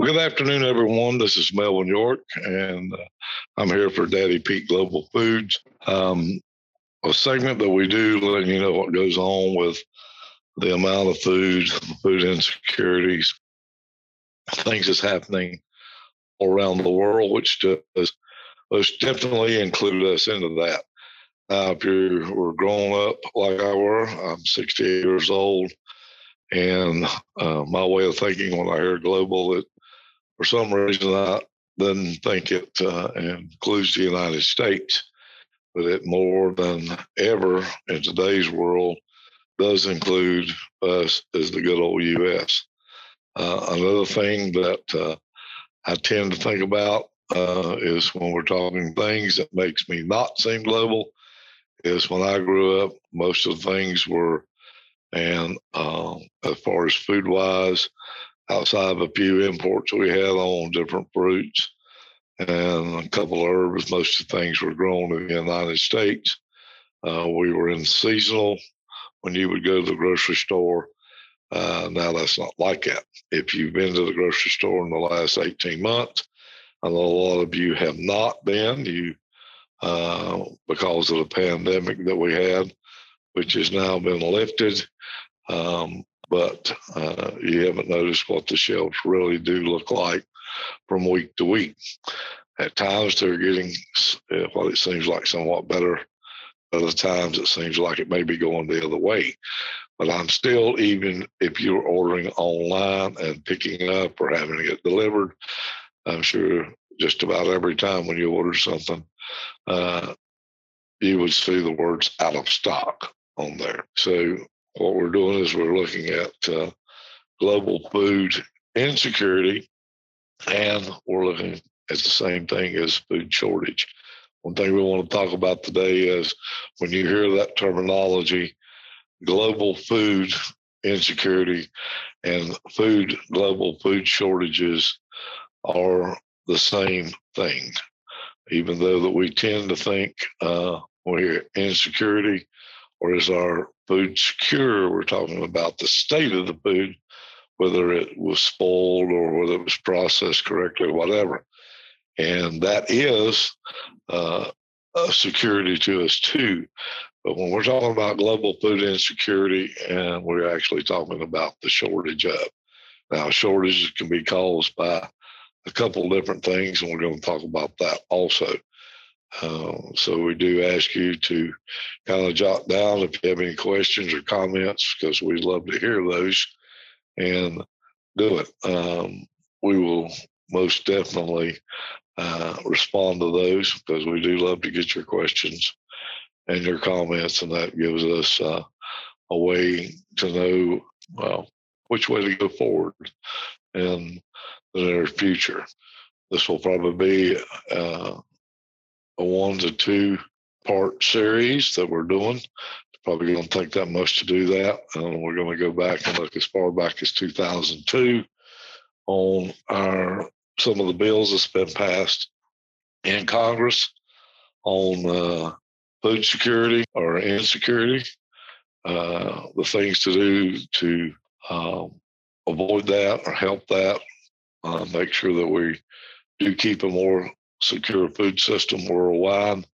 Well, good afternoon, everyone. This is Melvin York, and uh, I'm here for Daddy Pete Global Foods, um, a segment that we do letting you know what goes on with the amount of food, food insecurities, things that's happening around the world, which does most definitely include us into that. Now, if you were growing up like I were, I'm 68 years old, and uh, my way of thinking when I hear global, it for some reason, I didn't think it uh, includes the United States, but it more than ever in today's world does include us as the good old U.S. Uh, another thing that uh, I tend to think about uh, is when we're talking things that makes me not seem global is when I grew up, most of the things were, and uh, as far as food wise, outside of a few imports we had on different fruits and a couple of herbs. Most of the things were grown in the United States. Uh, we were in seasonal when you would go to the grocery store. Uh, now that's not like that. If you've been to the grocery store in the last 18 months, I know a lot of you have not been, you uh, because of the pandemic that we had, which has now been lifted. Um, but uh, you haven't noticed what the shelves really do look like from week to week. At times they're getting uh, what it seems like somewhat better. Other times it seems like it may be going the other way. But I'm still, even if you're ordering online and picking up or having it delivered, I'm sure just about every time when you order something, uh, you would see the words out of stock on there. So what we're doing is we're looking at uh, global food insecurity, and we're looking at the same thing as food shortage. One thing we want to talk about today is when you hear that terminology, global food insecurity and food global food shortages are the same thing. Even though that we tend to think uh, we're insecurity or is our food secure, we're talking about the state of the food, whether it was spoiled or whether it was processed correctly, or whatever. And that is uh, a security to us too. But when we're talking about global food insecurity, and we're actually talking about the shortage of. Now, shortages can be caused by a couple different things, and we're going to talk about that also. Uh, so we do ask you to kind of jot down if you have any questions or comments, because we'd love to hear those and do it. Um, we will most definitely uh, respond to those because we do love to get your questions and your comments, and that gives us uh, a way to know well which way to go forward in the near future. This will probably be uh, a one to two part series that we're doing. Probably going to take that much to do that. And we're going to go back and look as far back as 2002 on our some of the bills that's been passed in Congress on uh, food security or insecurity, uh, the things to do to um, avoid that or help that, uh, make sure that we do keep a more secure food system worldwide.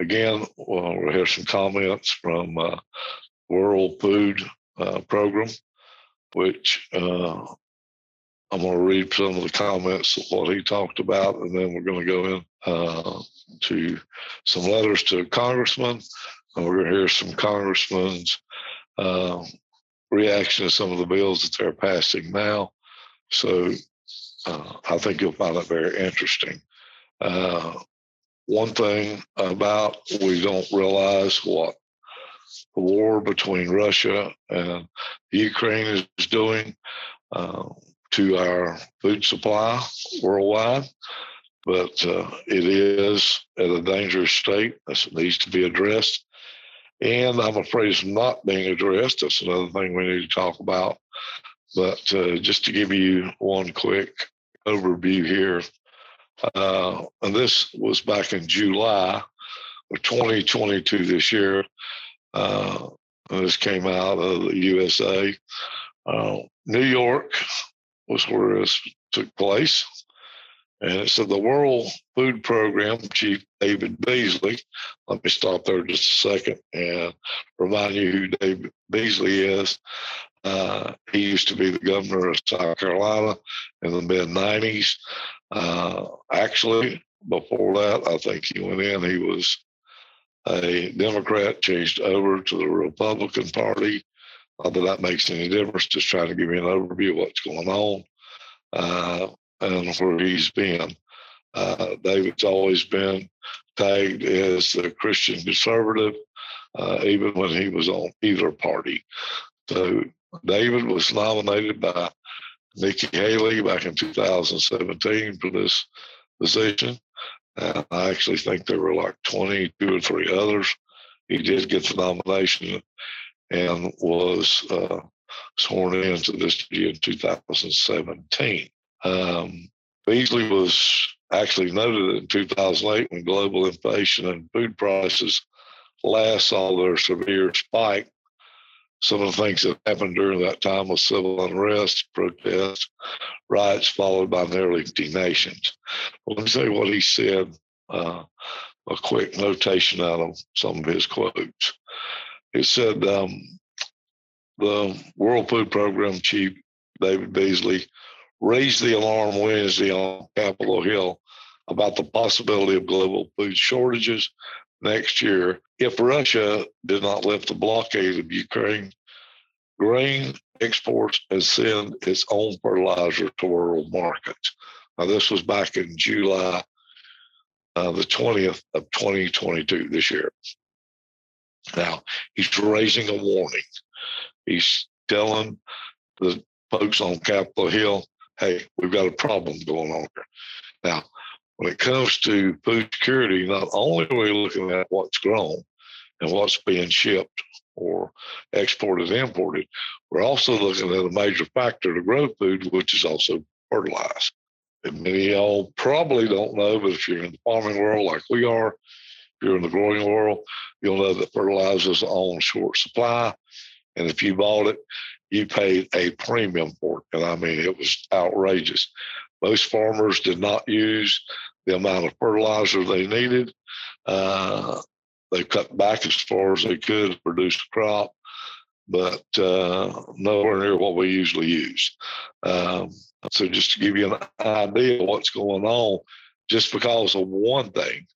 Again, well, we have some comments from uh, World Food uh, Program, which uh, I'm going to read some of the comments of what he talked about, and then we're going to go in uh, to some letters to congressmen, and we're going to hear some congressmen's uh, reaction to some of the bills that they're passing now. So uh, I think you'll find it very interesting. Uh, one thing about we don't realize what the war between Russia and Ukraine is doing uh, to our food supply worldwide, but uh, it is at a dangerous state. This needs to be addressed. And I'm afraid it's not being addressed. That's another thing we need to talk about. But uh, just to give you one quick overview here, uh, and this was back in July of 2022 this year. Uh, this came out of the USA. Uh, New York was where this took place. And it said the World Food Program Chief David Beasley. Let me stop there just a second and remind you who David Beasley is. Uh, he used to be the governor of South Carolina in the mid 90s. Uh, actually, before that, I think he went in, he was a Democrat, changed over to the Republican Party. Not that that makes any difference, just trying to give you an overview of what's going on uh, and where he's been. Uh, David's always been tagged as the Christian conservative, uh, even when he was on either party. So David was nominated by Nikki Haley back in 2017 for this position. And I actually think there were like 22 or three others. He did get the nomination and was uh, sworn into this year in 2017. Um, Beasley was actually noted in 2008 when global inflation and food prices last saw their severe spike some of the things that happened during that time was civil unrest, protests, riots, followed by nearly nations. Let me say what he said, uh, a quick notation out of some of his quotes. He said, um, the World Food Program chief, David Beasley, raised the alarm Wednesday on Capitol Hill about the possibility of global food shortages next year if Russia did not lift the blockade of Ukraine, grain exports and send its own fertilizer to world markets. Now, this was back in July uh, the 20th of 2022 this year. Now, he's raising a warning. He's telling the folks on Capitol Hill, hey, we've got a problem going on here. Now, when it comes to food security, not only are we looking at what's grown and what's being shipped or exported imported, we're also looking at a major factor to grow food, which is also fertilized. And many of y'all probably don't know, but if you're in the farming world like we are, if you're in the growing world, you'll know that fertilizer is on short supply. And if you bought it, you paid a premium for it. And I mean, it was outrageous. Most farmers did not use the amount of fertilizer they needed. Uh, they cut back as far as they could to produce a crop, but uh, nowhere near what we usually use. Um, so, just to give you an idea of what's going on, just because of one thing,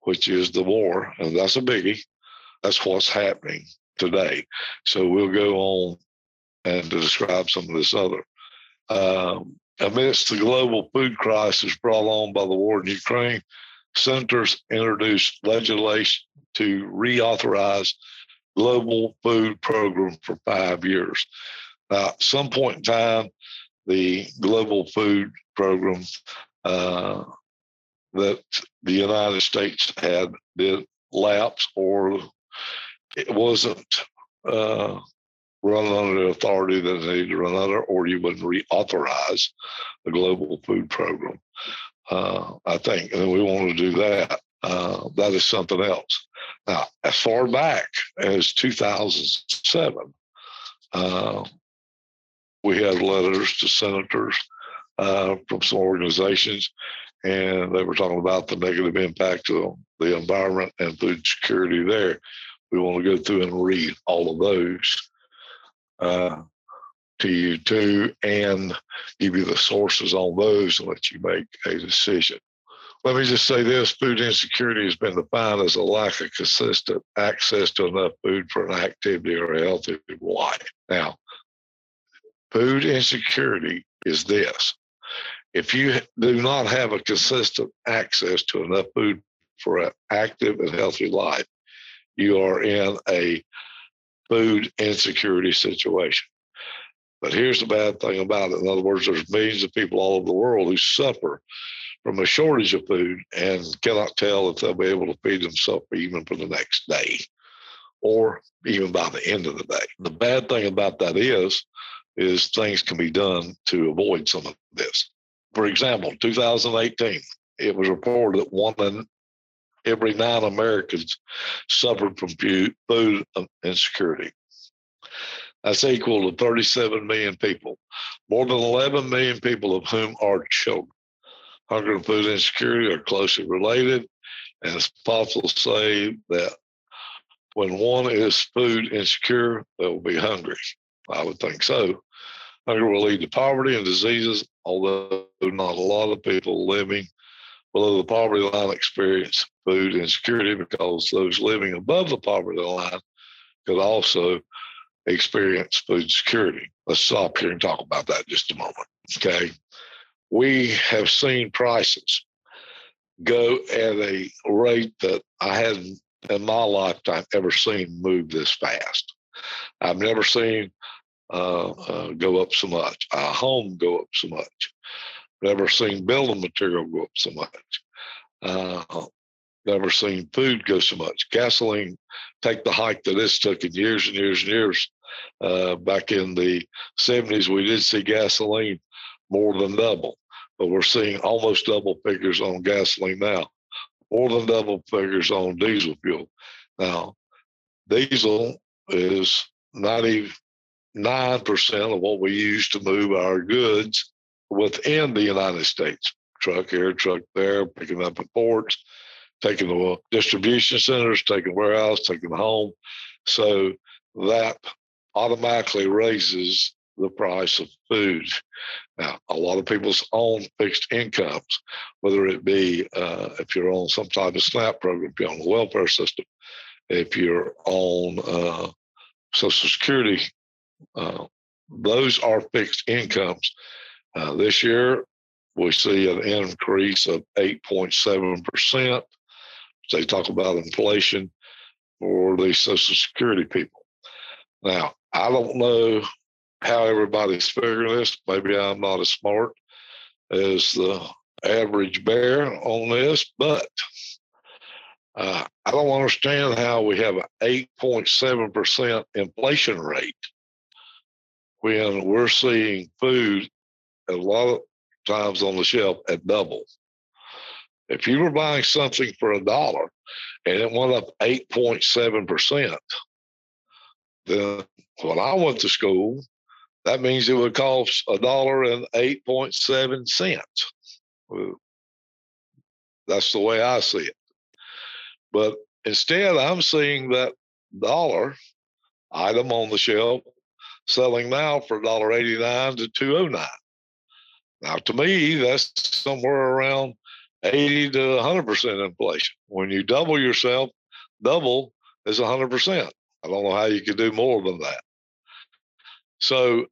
which is the war, and that's a biggie, that's what's happening today. So, we'll go on and to describe some of this other. Um, Amidst the global food crisis brought on by the war in Ukraine, senators introduced legislation to reauthorize global food program for five years. Now, at some point in time, the global food program uh, that the United States had did lapse or it wasn't uh, run under the authority that they need to run under, or you would reauthorize the global food program. Uh, I think, and we want to do that. Uh, that is something else. Now, as far back as 2007, uh, we had letters to senators uh, from some organizations, and they were talking about the negative impact of the environment and food security there. We want to go through and read all of those uh, to you too and give you the sources on those and let you make a decision. Let me just say this food insecurity has been defined as a lack of consistent access to enough food for an activity or a healthy life. Now, food insecurity is this if you do not have a consistent access to enough food for an active and healthy life, you are in a food insecurity situation. But here's the bad thing about it. In other words, there's millions of people all over the world who suffer from a shortage of food and cannot tell if they'll be able to feed themselves even for the next day or even by the end of the day. The bad thing about that is, is things can be done to avoid some of this. For example, 2018, it was reported that one in every nine Americans suffered from food insecurity. That's equal to 37 million people, more than 11 million people of whom are children. Hunger and food insecurity are closely related, and it's possible to say that when one is food insecure, they will be hungry. I would think so. Hunger will lead to poverty and diseases, although not a lot of people living below the poverty line experience food insecurity because those living above the poverty line could also experience food security. Let's stop here and talk about that just a moment. Okay. We have seen prices go at a rate that I hadn't in my lifetime ever seen move this fast. I've never seen uh, uh, go up so much, a home go up so much. Never seen building material go up so much. Uh, never seen food go so much. Gasoline take the hike that it's took in years and years and years. Uh, back in the 70s, we did see gasoline more than double, but we're seeing almost double figures on gasoline now, more than double figures on diesel fuel. Now, diesel is 99% of what we use to move our goods within the United States. Truck here, truck there, picking up at ports, taking the distribution centers, taking warehouse, taking the home. So that automatically raises the price of food. Now, a lot of people's own fixed incomes, whether it be uh, if you're on some type of SNAP program, if you're on the welfare system, if you're on uh, Social Security, uh, those are fixed incomes. Uh, this year, we see an increase of 8.7%. They talk about inflation for the Social Security people. Now, I don't know how everybody's figuring this. Maybe I'm not as smart as the average bear on this, but uh, I don't understand how we have an 8.7% inflation rate when we're seeing food a lot of times on the shelf at double. If you were buying something for a dollar and it went up 8.7%, then when I went to school, that means it would cost a dollar and 8.7 cents. That's the way I see it. But instead, I'm seeing that dollar item on the shelf selling now for $1.89 to 209 Now, to me, that's somewhere around 80 to 100% inflation. When you double yourself, double is 100%. I don't know how you could do more than that. So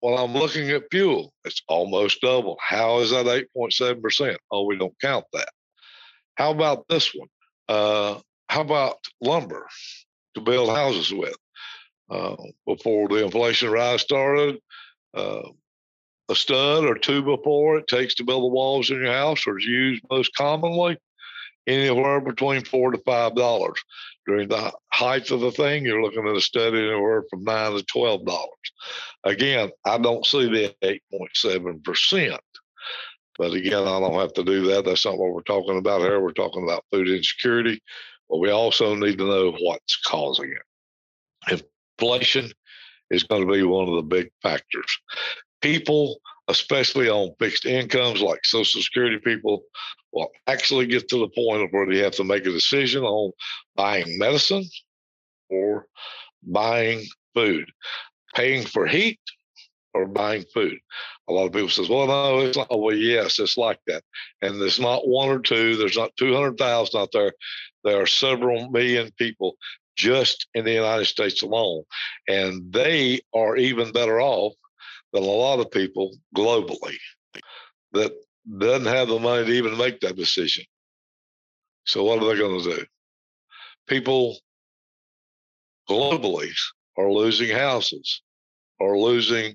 when I'm looking at fuel, it's almost double. How is that 8.7%? Oh, we don't count that. How about this one? Uh, how about lumber to build houses with? Uh, before the inflation rise started, uh, a stud or two before it takes to build the walls in your house or is used most commonly anywhere between four to five dollars. During the height of the thing, you're looking at a stud anywhere from nine to twelve dollars. Again, I don't see the eight point seven percent. But again, I don't have to do that. That's not what we're talking about here. We're talking about food insecurity, but we also need to know what's causing it. Inflation is going to be one of the big factors. People, especially on fixed incomes like Social Security people, will actually get to the point of where they have to make a decision on buying medicine or buying food, paying for heat or buying food. A lot of people says, "Well, no, it's not." Well, yes, it's like that, and there's not one or two. There's not two hundred thousand out there. There are several million people just in the United States alone, and they are even better off than a lot of people globally that doesn't have the money to even make that decision. So what are they going to do? People globally are losing houses, are losing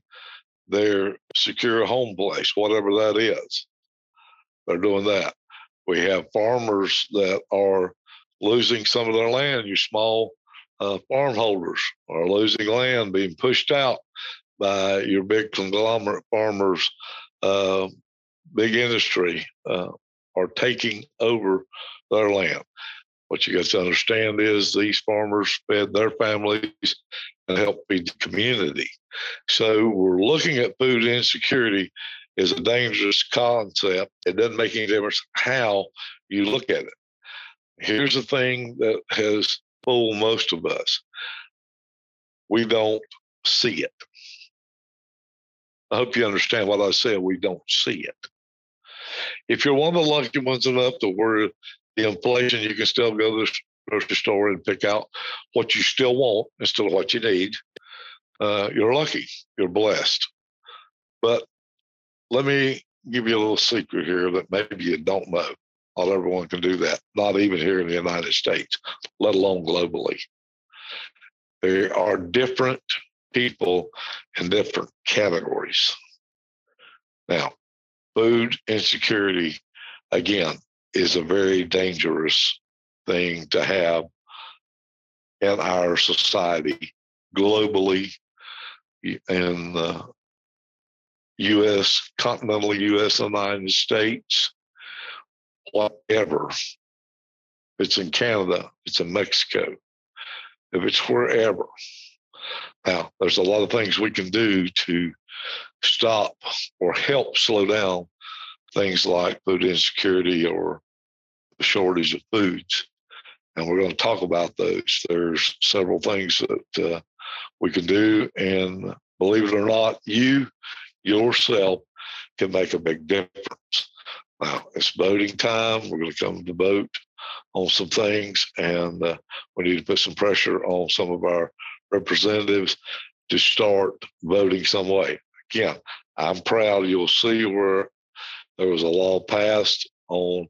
their secure home place, whatever that is. They're doing that. We have farmers that are losing some of their land. Your small uh, farm holders are losing land, being pushed out by your big conglomerate farmers, uh, big industry uh, are taking over their land. What you got to understand is these farmers fed their families and helped feed the community. So we're looking at food insecurity as a dangerous concept. It doesn't make any difference how you look at it. Here's the thing that has fooled most of us we don't see it. I hope you understand what I said. We don't see it. If you're one of the lucky ones enough to where the inflation, you can still go to the grocery store and pick out what you still want instead of what you need. Uh, you're lucky. You're blessed. But let me give you a little secret here that maybe you don't know. Not everyone can do that, not even here in the United States, let alone globally. There are different people in different categories. Now, food insecurity, again, is a very dangerous thing to have in our society globally in the US, continental US United States, whatever. It's in Canada, it's in Mexico. If it's wherever. Now, there's a lot of things we can do to stop or help slow down things like food insecurity or the shortage of foods. And we're going to talk about those. There's several things that uh, we can do. And believe it or not, you yourself can make a big difference. Now, it's voting time. We're going to come to vote on some things, and uh, we need to put some pressure on some of our representatives to start voting some way. Again, I'm proud you'll see where there was a law passed on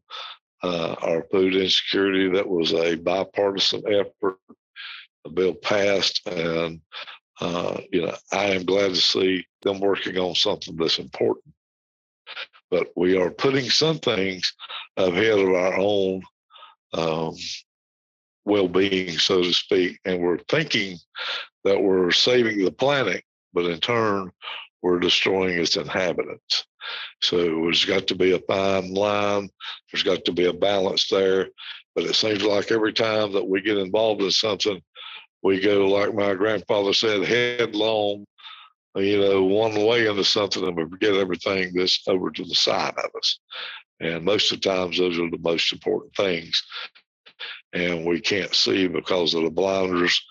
uh, our food insecurity that was a bipartisan effort. A bill passed, and uh, you know I am glad to see them working on something that's important. But we are putting some things ahead of our own um, well-being, so to speak, and we're thinking that we're saving the planet, but in turn, we're destroying its inhabitants. So there's got to be a fine line. There's got to be a balance there. But it seems like every time that we get involved in something, we go, like my grandfather said, headlong, you know, one way into something and we forget everything that's over to the side of us. And most of the times, those are the most important things. And we can't see because of the blinders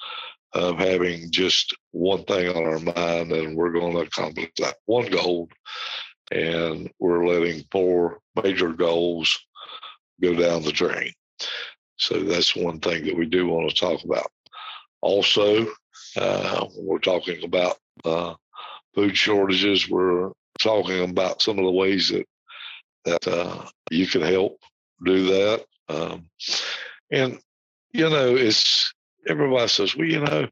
of having just one thing on our mind and we're going to accomplish that one goal. And we're letting four major goals go down the drain. So that's one thing that we do want to talk about. Also uh, we're talking about uh, food shortages. We're talking about some of the ways that that uh, you can help do that. Um, and you know it's everybody says, well, you know,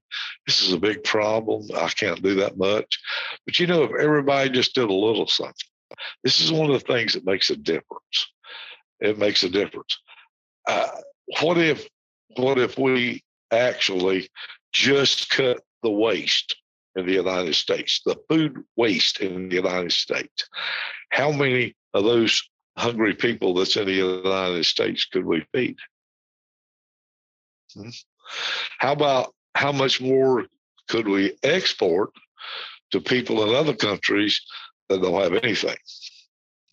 this is a big problem. I can't do that much. But you know, if everybody just did a little something, this is one of the things that makes a difference. It makes a difference. Uh, what if, what if we actually just cut the waste in the United States, the food waste in the United States? How many of those hungry people that's in the United States could we feed? Hmm? How about how much more could we export to people in other countries that don't have anything?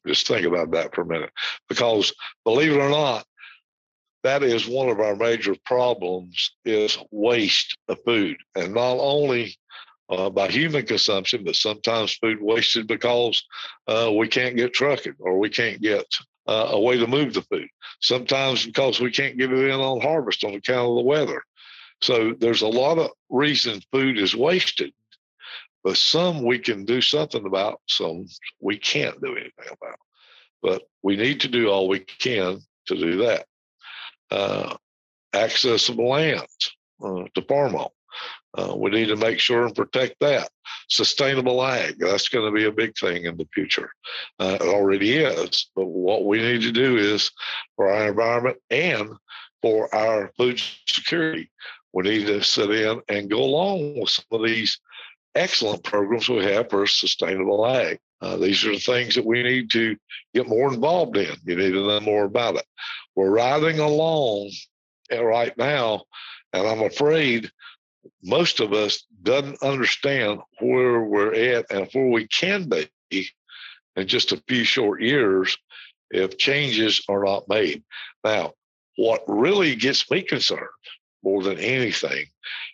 Just think about that for a minute. Because believe it or not, that is one of our major problems is waste of food. And not only uh, by human consumption, but sometimes food wasted because uh, we can't get trucking or we can't get uh, a way to move the food. Sometimes because we can't get it in on harvest on account of the weather. So there's a lot of reasons food is wasted, but some we can do something about, some we can't do anything about. But we need to do all we can to do that. Uh, accessible land uh, to farm on. Uh, we need to make sure and protect that. Sustainable ag, that's going to be a big thing in the future. Uh, it already is. But what we need to do is for our environment and for our food security, we need to sit in and go along with some of these excellent programs we have for sustainable ag. Uh, these are the things that we need to get more involved in. You need to know more about it. We're riding along right now, and I'm afraid most of us doesn't understand where we're at and where we can be in just a few short years if changes are not made. Now, what really gets me concerned more than anything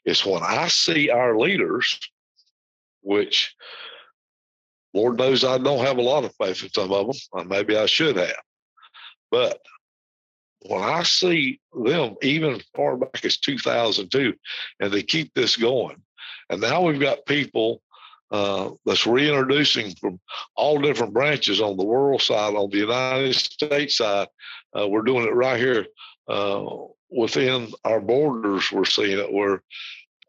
is when I see our leaders, which Lord knows I don't have a lot of faith in some of them, maybe I should have. But when I see them, even far back as 2002, and they keep this going, and now we've got people uh, that's reintroducing from all different branches on the world side, on the United States side. Uh, we're doing it right here uh, within our borders. We're seeing it. We're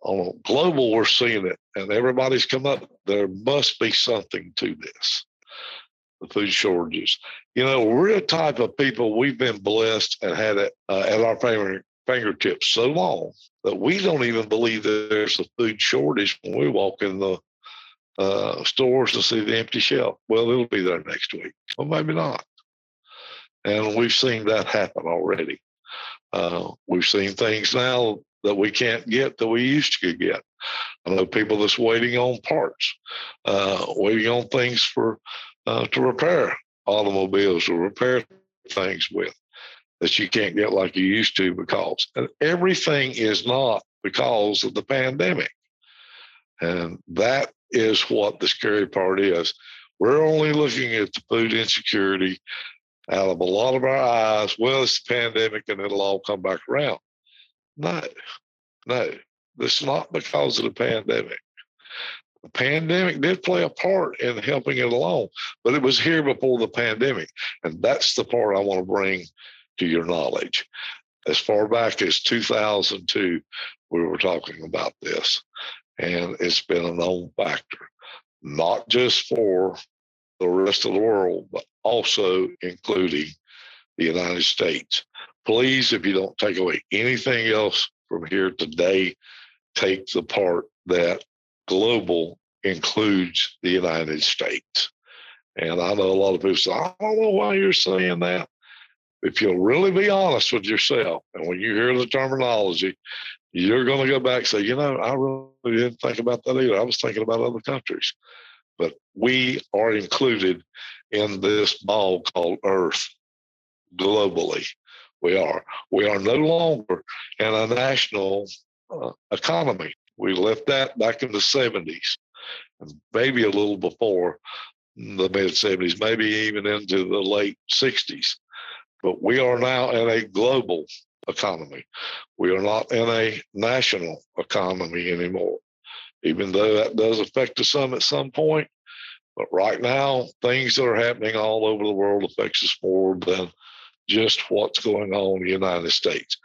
on global. We're seeing it, and everybody's come up. There must be something to this. The food shortages. You know, we're a type of people. We've been blessed and had it uh, at our finger, fingertips so long that we don't even believe that there's a food shortage when we walk in the uh, stores and see the empty shelf. Well, it'll be there next week. Well, maybe not. And we've seen that happen already. Uh, we've seen things now that we can't get that we used to get. I know people that's waiting on parts, uh, waiting on things for uh, to repair automobiles or repair things with that you can't get like you used to because everything is not because of the pandemic. And that is what the scary part is. We're only looking at the food insecurity out of a lot of our eyes. Well, it's the pandemic and it'll all come back around. No, no, it's not because of the pandemic. The pandemic did play a part in helping it along, but it was here before the pandemic. And that's the part I want to bring to your knowledge. As far back as 2002, we were talking about this and it's been a known factor, not just for the rest of the world, but also including the United States. Please, if you don't take away anything else from here today, take the part that global includes the United States. And I know a lot of people say, I don't know why you're saying that. If you'll really be honest with yourself, and when you hear the terminology, you're going to go back and say, you know, I really didn't think about that either. I was thinking about other countries. But we are included in this ball called Earth globally. We are. We are no longer in a national uh, economy. We left that back in the 70s, maybe a little before the mid 70s, maybe even into the late 60s. But we are now in a global economy. We are not in a national economy anymore, even though that does affect us some at some point. But right now, things that are happening all over the world affects us more than just what's going on in the United States.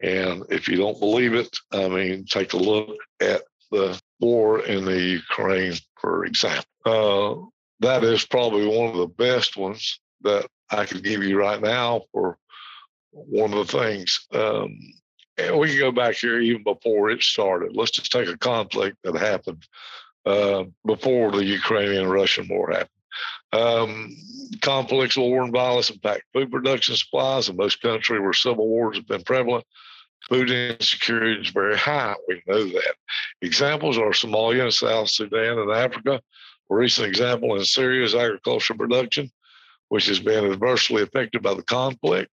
And if you don't believe it, I mean, take a look at the war in the Ukraine, for example. Uh, that is probably one of the best ones that I could give you right now for one of the things. Um, and we can go back here even before it started. Let's just take a conflict that happened uh, before the Ukrainian Russian war happened. Um, conflicts, war, and violence impact food production supplies in most countries where civil wars have been prevalent. Food insecurity is very high. We know that. Examples are Somalia and South Sudan and Africa. A recent example in Syria's agricultural production, which has been adversely affected by the conflict.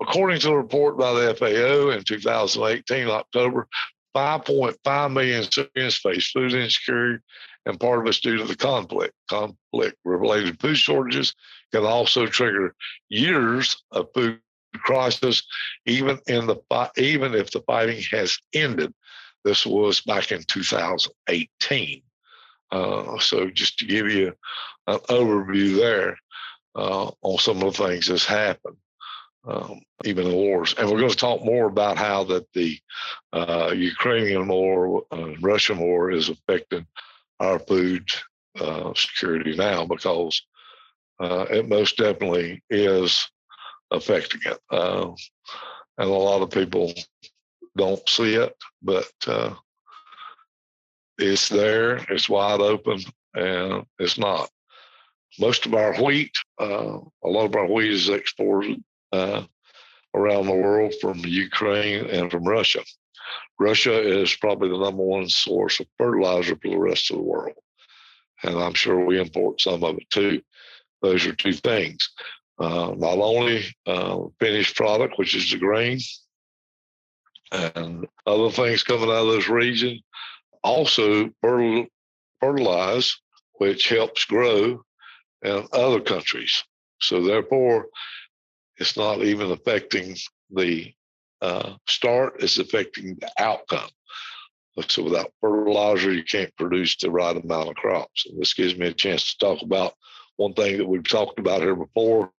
According to a report by the FAO in 2018, October, 5.5 million Syrians face food insecurity, and part of it's due to the conflict. Conflict related food shortages can also trigger years of food crisis, even in the even if the fighting has ended. This was back in 2018. Uh, so just to give you an overview there uh, on some of the things that's happened um, even the wars. And we're going to talk more about how that the uh, Ukrainian war, uh, Russian war, is affecting our food uh, security now because uh, it most definitely is affecting it. Uh, and a lot of people don't see it, but uh, it's there, it's wide open, and it's not. Most of our wheat, a lot of our wheat is exported uh, around the world from Ukraine and from Russia. Russia is probably the number one source of fertilizer for the rest of the world. And I'm sure we import some of it too. Those are two things. Uh, not only uh, finished product, which is the grain, and other things coming out of this region, also fertilize, which helps grow in other countries. So therefore, it's not even affecting the uh, start, is affecting the outcome. So without fertilizer, you can't produce the right amount of crops. And this gives me a chance to talk about one thing that we've talked about here before,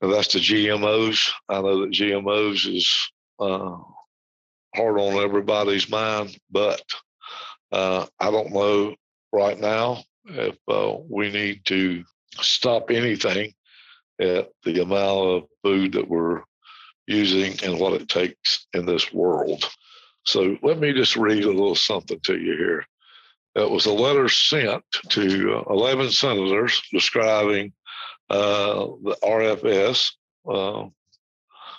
and that's the GMOs. I know that GMOs is uh, hard on everybody's mind, but uh, I don't know right now if uh, we need to stop anything at the amount of food that we're using and what it takes in this world. So let me just read a little something to you here. It was a letter sent to 11 senators describing uh, the RFS, uh,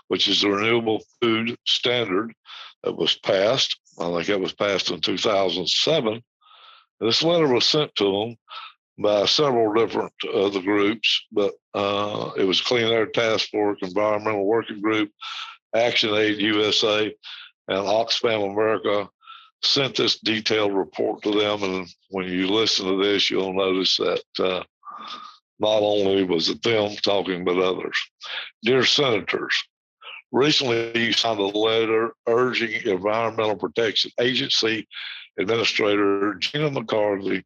which is the Renewable Food Standard that was passed. I think it was passed in 2007. This letter was sent to them by several different other groups, but uh, it was Clean Air Task Force, Environmental Working Group, Action Aid USA, and Oxfam America sent this detailed report to them. And when you listen to this, you'll notice that uh, not only was it them talking, but others. Dear Senators, recently you signed a letter urging Environmental Protection Agency Administrator Gina McCarthy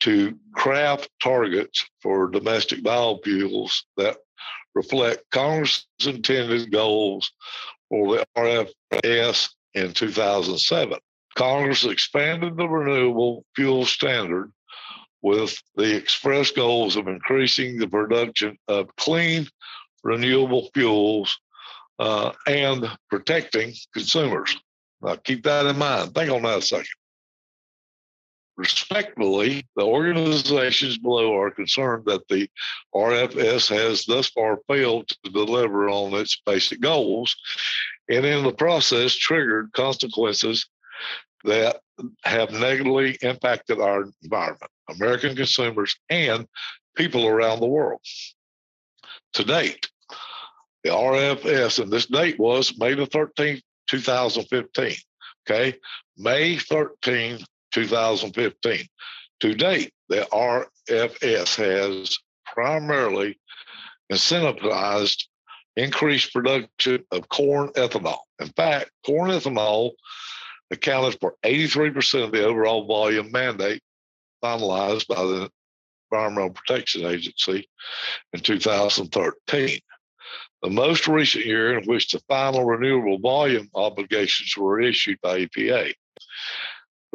to craft targets for domestic biofuels that reflect Congress' intended goals for the RFS in 2007. Congress expanded the renewable fuel standard with the express goals of increasing the production of clean, renewable fuels uh, and protecting consumers. Now, keep that in mind. Think on that a second. Respectfully, the organizations below are concerned that the RFS has thus far failed to deliver on its basic goals and in the process triggered consequences that have negatively impacted our environment, American consumers, and people around the world. To date, the RFS, and this date was May the 13th, 2015. Okay, May 13, 2015. To date, the RFS has primarily incentivized increased production of corn ethanol. In fact, corn ethanol accounted for 83% of the overall volume mandate finalized by the Environmental Protection Agency in 2013. The most recent year in which the final renewable volume obligations were issued by EPA.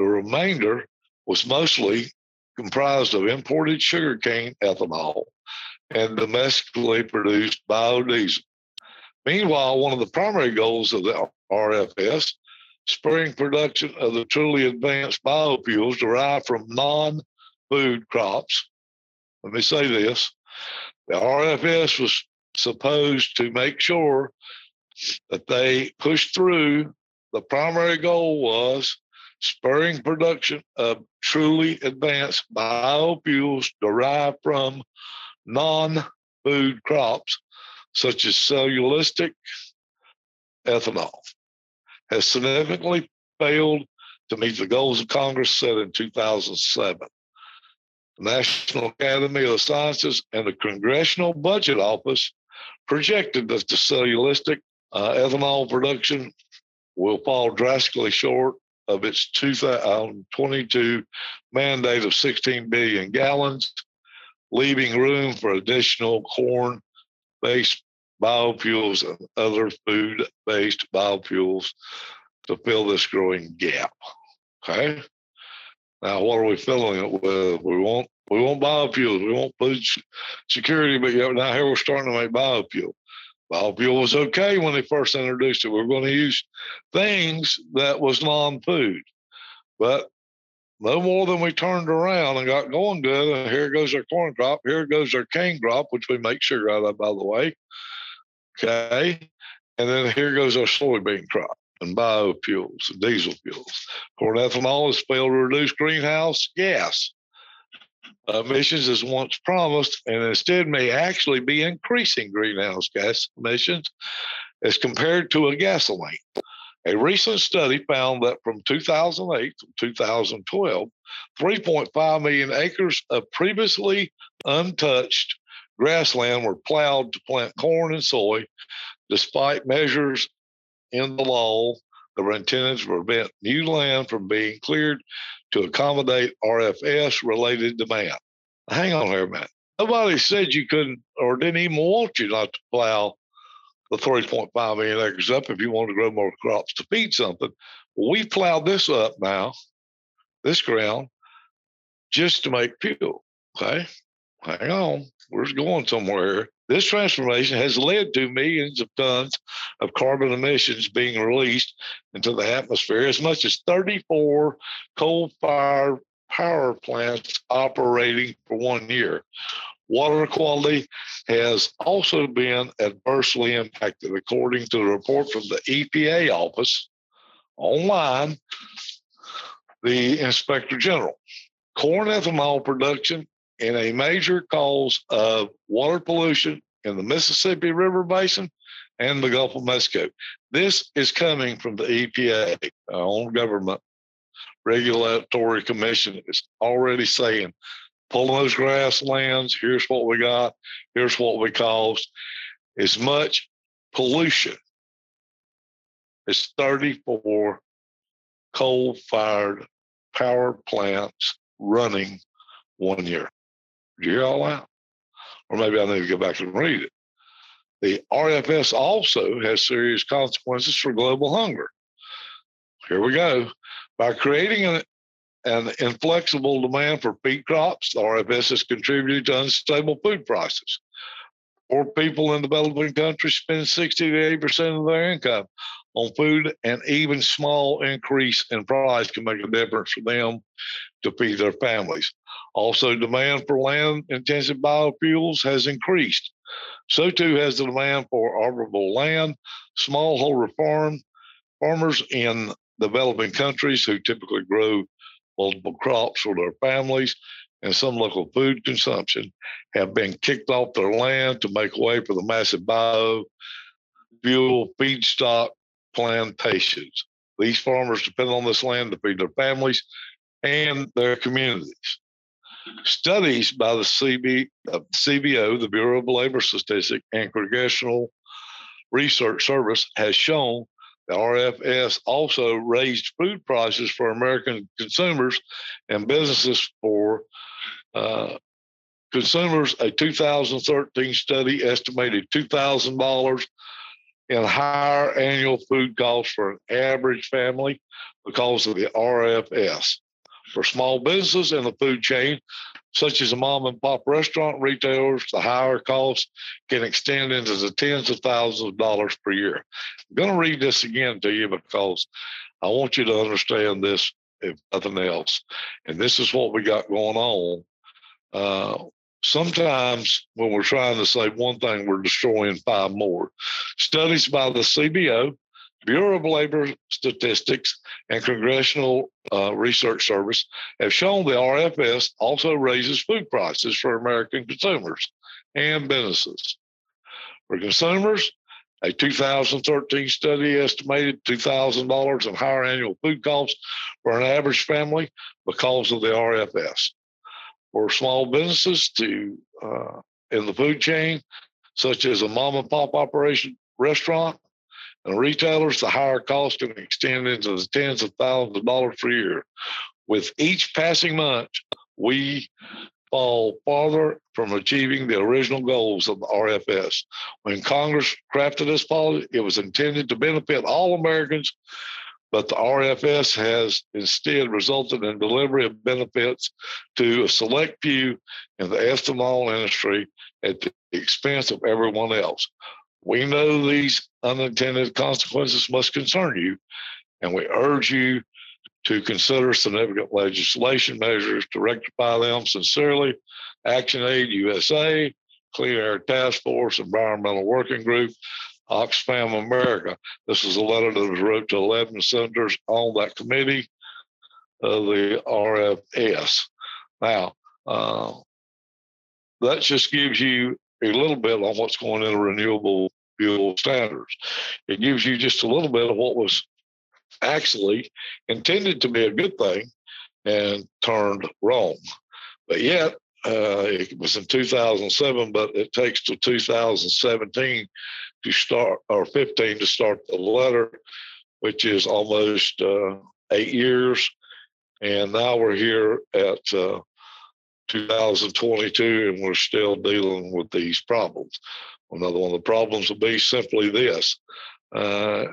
The remainder was mostly comprised of imported sugarcane ethanol and domestically produced biodiesel. Meanwhile, one of the primary goals of the RFS, spurring production of the truly advanced biofuels derived from non food crops. Let me say this the RFS was supposed to make sure that they pushed through. The primary goal was spurring production of truly advanced biofuels derived from non food crops, such as cellulosic ethanol, has significantly failed to meet the goals of Congress set in 2007. The National Academy of Sciences and the Congressional Budget Office projected that the cellulosic uh, ethanol production will fall drastically short of its 2022 um, mandate of 16 billion gallons, leaving room for additional corn based biofuels and other food based biofuels to fill this growing gap. Okay. Now, what are we filling it with? We want we want biofuels. We want food security, but now here we're starting to make biofuel. Biofuel was okay when they first introduced it. We are going to use things that was non-food, but no more than we turned around and got going good. And here goes our corn crop. Here goes our cane crop, which we make sugar out of, by the way. Okay. And then here goes our soybean crop and biofuels and diesel fuels. Corn ethanol has failed to reduce greenhouse gas Uh, emissions as once promised, and instead may actually be increasing greenhouse gas emissions as compared to a gasoline. A recent study found that from 2008 to 2012, 3.5 million acres of previously untouched grassland were plowed to plant corn and soy, despite measures in the law that were intended to prevent new land from being cleared to accommodate RFS related demand. Hang on here a minute. Nobody said you couldn't or didn't even want you not to plow the 3.5 million acres up if you want to grow more crops to feed something. We plowed this up now, this ground, just to make fuel. Okay. Hang on. We're going somewhere. This transformation has led to millions of tons of carbon emissions being released into the atmosphere, as much as 34 coal fired power plants operating for one year. Water quality has also been adversely impacted, according to a report from the EPA office online, the Inspector General. Corn ethanol production in a major cause of water pollution in the Mississippi River Basin and the Gulf of Mexico. This is coming from the EPA, our own government regulatory commission is already saying pulling those grasslands, here's what we got, here's what we caused. As much pollution as 34 coal fired power plants running one year. Did you hear all that? Or maybe I need to go back and read it. The RFS also has serious consequences for global hunger. Here we go. By creating an, an inflexible demand for feed crops, the RFS has contributed to unstable food prices. Poor people in developing countries spend 60 to 80% of their income on food, and even small increase in price can make a difference for them to feed their families. Also, demand for land intensive biofuels has increased. So too has the demand for arborable land. Smallholder farm farmers in developing countries who typically grow multiple crops for their families and some local food consumption have been kicked off their land to make way for the massive biofuel feedstock plantations. These farmers depend on this land to feed their families and their communities. Studies by the CB, uh, CBO, the Bureau of Labor Statistics, and Congressional Research Service has shown the RFS also raised food prices for American consumers and businesses for uh, consumers. A 2013 study estimated $2,000 in higher annual food costs for an average family because of the RFS. For small businesses in the food chain, such as a mom and pop restaurant retailers, the higher costs can extend into the tens of thousands of dollars per year. I'm going to read this again to you because I want you to understand this, if nothing else. And this is what we got going on. Uh, sometimes when we're trying to say one thing, we're destroying five more. Studies by the CBO Bureau of Labor Statistics and Congressional uh, Research Service have shown the RFS also raises food prices for American consumers and businesses. For consumers, a 2013 study estimated $2,000 in higher annual food costs for an average family because of the RFS. For small businesses to uh, in the food chain, such as a mom and pop operation restaurant, and retailers, the higher cost can extend into the tens of thousands of dollars per year. With each passing month, we fall farther from achieving the original goals of the RFS. When Congress crafted this policy, it was intended to benefit all Americans, but the RFS has instead resulted in delivery of benefits to a select few in the ethanol industry at the expense of everyone else. We know these unintended consequences must concern you, and we urge you to consider significant legislation measures to rectify them sincerely. Action Aid USA, Clean Air Task Force, Environmental Working Group, Oxfam America. This is a letter that was wrote to 11 senators on that committee of the RFS. Now, uh, that just gives you a little bit on what's going in renewable fuel standards. It gives you just a little bit of what was actually intended to be a good thing and turned wrong. But yet, uh, it was in 2007, but it takes to 2017 to start, or 15 to start the letter, which is almost uh, eight years. And now we're here at uh, 2022 and we're still dealing with these problems. Another one of the problems will be simply this. Uh,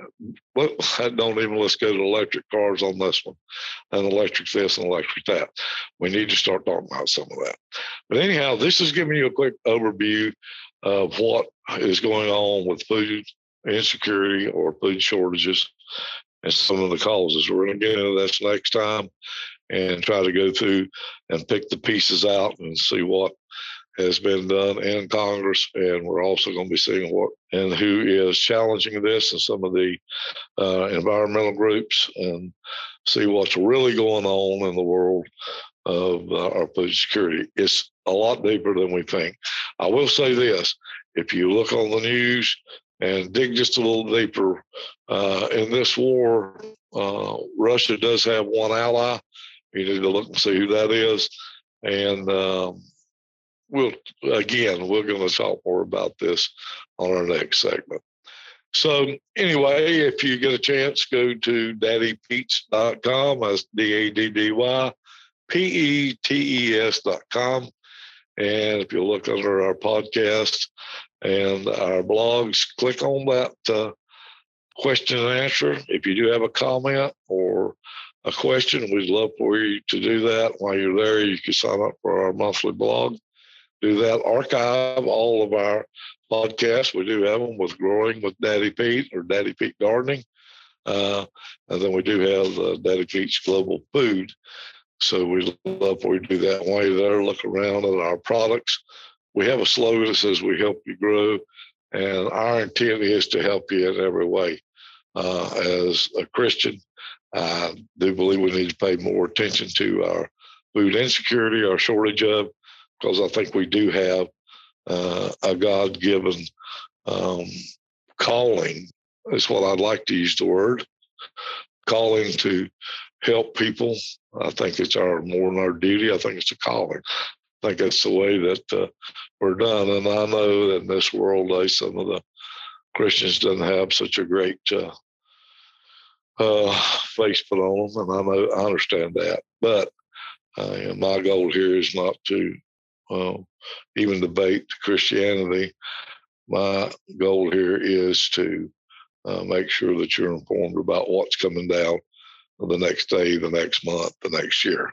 well, don't even let's go to electric cars on this one, and electric this and electric that. We need to start talking about some of that. But anyhow, this is giving you a quick overview of what is going on with food insecurity or food shortages and some of the causes. We're going to get into this next time and try to go through and pick the pieces out and see what has been done in Congress, and we're also going to be seeing what and who is challenging this and some of the uh, environmental groups and see what's really going on in the world of uh, our food security. It's a lot deeper than we think. I will say this: if you look on the news and dig just a little deeper uh, in this war, uh, Russia does have one ally. You need to look and see who that is, and um, we'll again we're going to talk more about this on our next segment. So anyway if you get a chance go to daddypetes.com that's d-a-d-d-y p-e-t-e-s.com and if you look under our podcast and our blogs click on that uh, question and answer. If you do have a comment or a question we'd love for you to do that while you're there you can sign up for our monthly blog do that. Archive all of our podcasts. We do have them with Growing with Daddy Pete or Daddy Pete Gardening. Uh, and then we do have uh, Daddy Pete's Global Food. So we love for you to do that while you're there. Look around at our products. We have a slogan that says we help you grow. And our intent is to help you in every way. Uh, as a Christian, I do believe we need to pay more attention to our food insecurity, our shortage of, because I think we do have uh, a God given um, calling, is what I'd like to use the word calling to help people. I think it's our more than our duty. I think it's a calling. I think that's the way that uh, we're done. And I know that in this world, today, some of the Christians doesn't have such a great uh, uh, put on them, and I know I understand that. But uh, my goal here is not to uh, even debate Christianity. My goal here is to uh, make sure that you're informed about what's coming down the next day, the next month, the next year,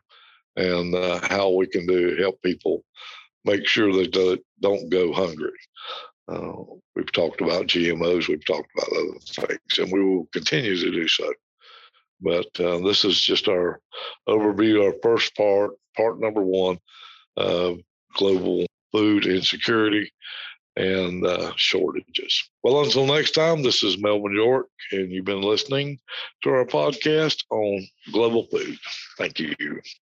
and uh, how we can do help people make sure they do, don't go hungry. Uh, we've talked about GMOs, we've talked about other things, and we will continue to do so. But uh, this is just our overview, our first part, part number one of global food insecurity and uh, shortages. Well, until next time, this is Melvin York, and you've been listening to our podcast on global food. Thank you.